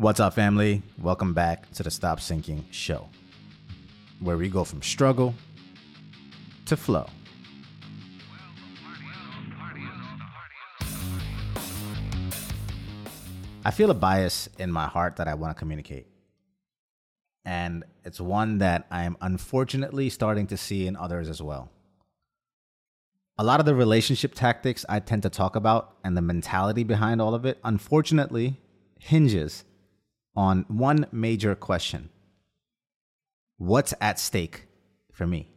What's up, family? Welcome back to the Stop Sinking Show, where we go from struggle to flow. I feel a bias in my heart that I want to communicate. And it's one that I am unfortunately starting to see in others as well. A lot of the relationship tactics I tend to talk about and the mentality behind all of it, unfortunately, hinges on one major question What's at stake for me?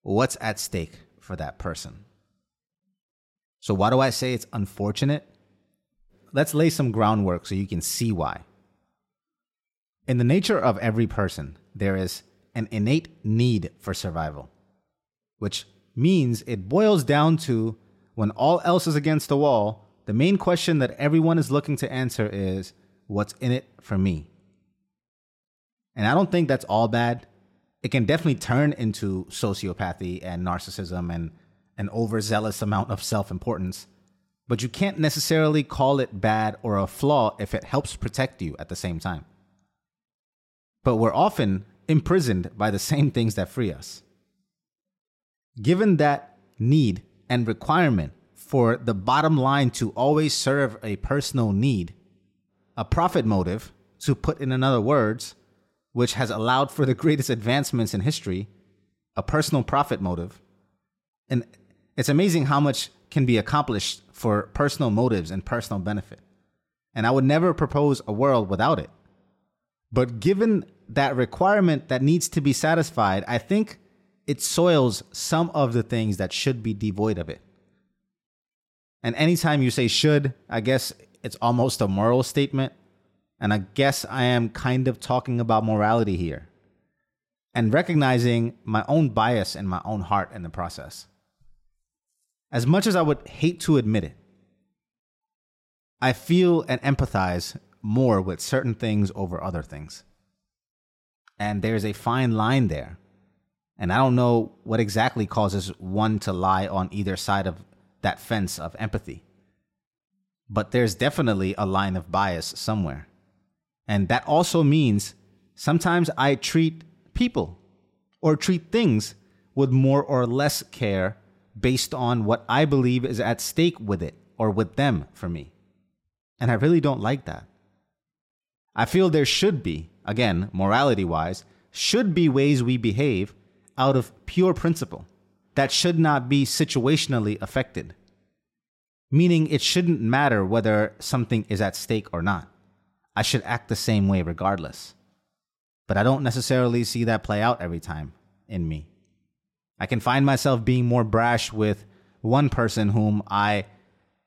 What's at stake for that person? So, why do I say it's unfortunate? Let's lay some groundwork so you can see why. In the nature of every person, there is an innate need for survival, which means it boils down to when all else is against the wall, the main question that everyone is looking to answer is what's in it for me? And I don't think that's all bad. It can definitely turn into sociopathy and narcissism and an overzealous amount of self importance. But you can't necessarily call it bad or a flaw if it helps protect you at the same time. But we're often imprisoned by the same things that free us. Given that need and requirement for the bottom line to always serve a personal need, a profit motive, to put in another words, which has allowed for the greatest advancements in history, a personal profit motive. And it's amazing how much can be accomplished for personal motives and personal benefit. And I would never propose a world without it. But given that requirement that needs to be satisfied, I think it soils some of the things that should be devoid of it. And anytime you say should, I guess it's almost a moral statement. And I guess I am kind of talking about morality here and recognizing my own bias and my own heart in the process. As much as I would hate to admit it, I feel and empathize more with certain things over other things. And there's a fine line there and I don't know what exactly causes one to lie on either side of that fence of empathy. But there's definitely a line of bias somewhere. And that also means sometimes I treat people or treat things with more or less care based on what I believe is at stake with it or with them for me. And I really don't like that. I feel there should be, again, morality wise, should be ways we behave out of pure principle that should not be situationally affected. Meaning, it shouldn't matter whether something is at stake or not. I should act the same way regardless. But I don't necessarily see that play out every time in me. I can find myself being more brash with one person whom I,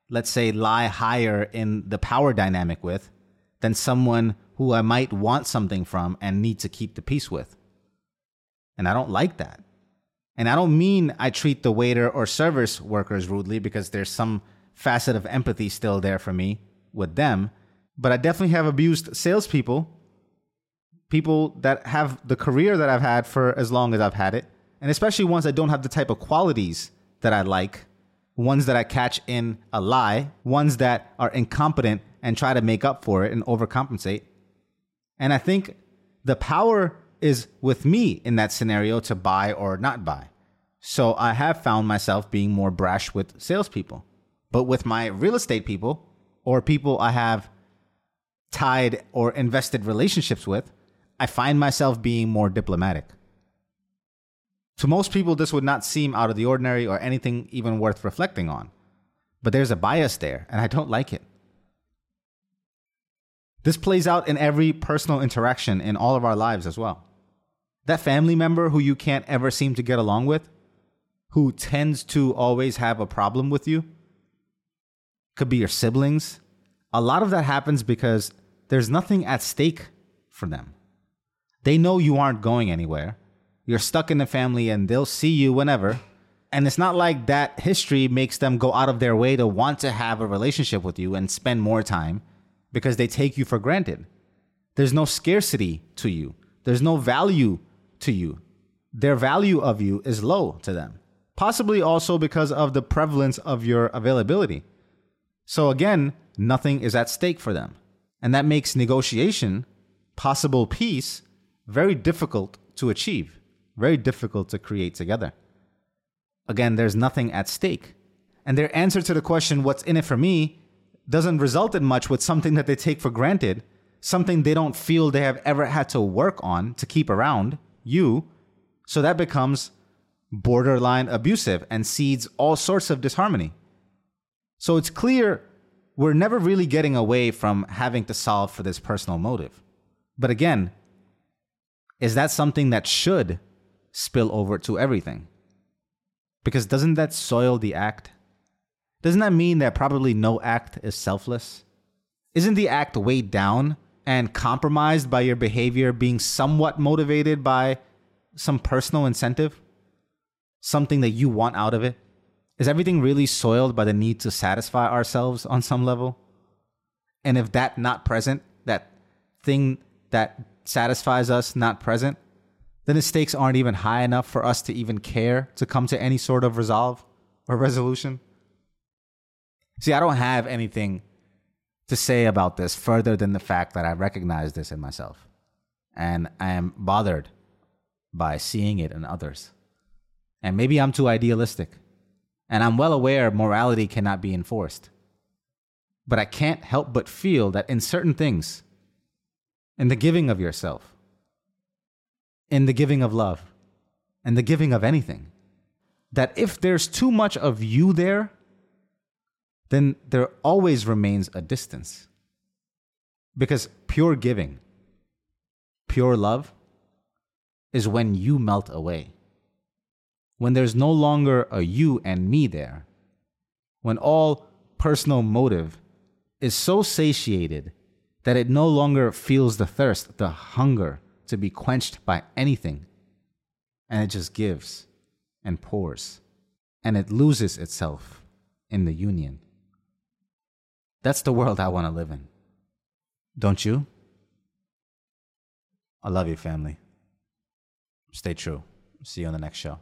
let's say, lie higher in the power dynamic with than someone who I might want something from and need to keep the peace with. And I don't like that. And I don't mean I treat the waiter or service workers rudely because there's some facet of empathy still there for me with them. But I definitely have abused salespeople, people that have the career that I've had for as long as I've had it, and especially ones that don't have the type of qualities that I like, ones that I catch in a lie, ones that are incompetent and try to make up for it and overcompensate. And I think the power is with me in that scenario to buy or not buy. So I have found myself being more brash with salespeople. But with my real estate people or people I have tied or invested relationships with, I find myself being more diplomatic. To most people, this would not seem out of the ordinary or anything even worth reflecting on. But there's a bias there, and I don't like it. This plays out in every personal interaction in all of our lives as well that family member who you can't ever seem to get along with, who tends to always have a problem with you, could be your siblings. A lot of that happens because there's nothing at stake for them. They know you aren't going anywhere. You're stuck in the family and they'll see you whenever. And it's not like that history makes them go out of their way to want to have a relationship with you and spend more time because they take you for granted. There's no scarcity to you, there's no value to you. Their value of you is low to them, possibly also because of the prevalence of your availability. So again, nothing is at stake for them. And that makes negotiation, possible peace, very difficult to achieve, very difficult to create together. Again, there's nothing at stake. And their answer to the question, what's in it for me, doesn't result in much with something that they take for granted, something they don't feel they have ever had to work on to keep around you. So that becomes borderline abusive and seeds all sorts of disharmony. So it's clear we're never really getting away from having to solve for this personal motive. But again, is that something that should spill over to everything? Because doesn't that soil the act? Doesn't that mean that probably no act is selfless? Isn't the act weighed down and compromised by your behavior being somewhat motivated by some personal incentive? Something that you want out of it? Is everything really soiled by the need to satisfy ourselves on some level? And if that not present, that thing that satisfies us not present, then the stakes aren't even high enough for us to even care to come to any sort of resolve or resolution. See, I don't have anything to say about this further than the fact that I recognize this in myself. And I am bothered by seeing it in others. And maybe I'm too idealistic. And I'm well aware morality cannot be enforced. But I can't help but feel that in certain things, in the giving of yourself, in the giving of love, in the giving of anything, that if there's too much of you there, then there always remains a distance. Because pure giving, pure love, is when you melt away when there's no longer a you and me there, when all personal motive is so satiated that it no longer feels the thirst, the hunger to be quenched by anything, and it just gives and pours, and it loses itself in the union. That's the world I want to live in. Don't you? I love you, family. Stay true. See you on the next show.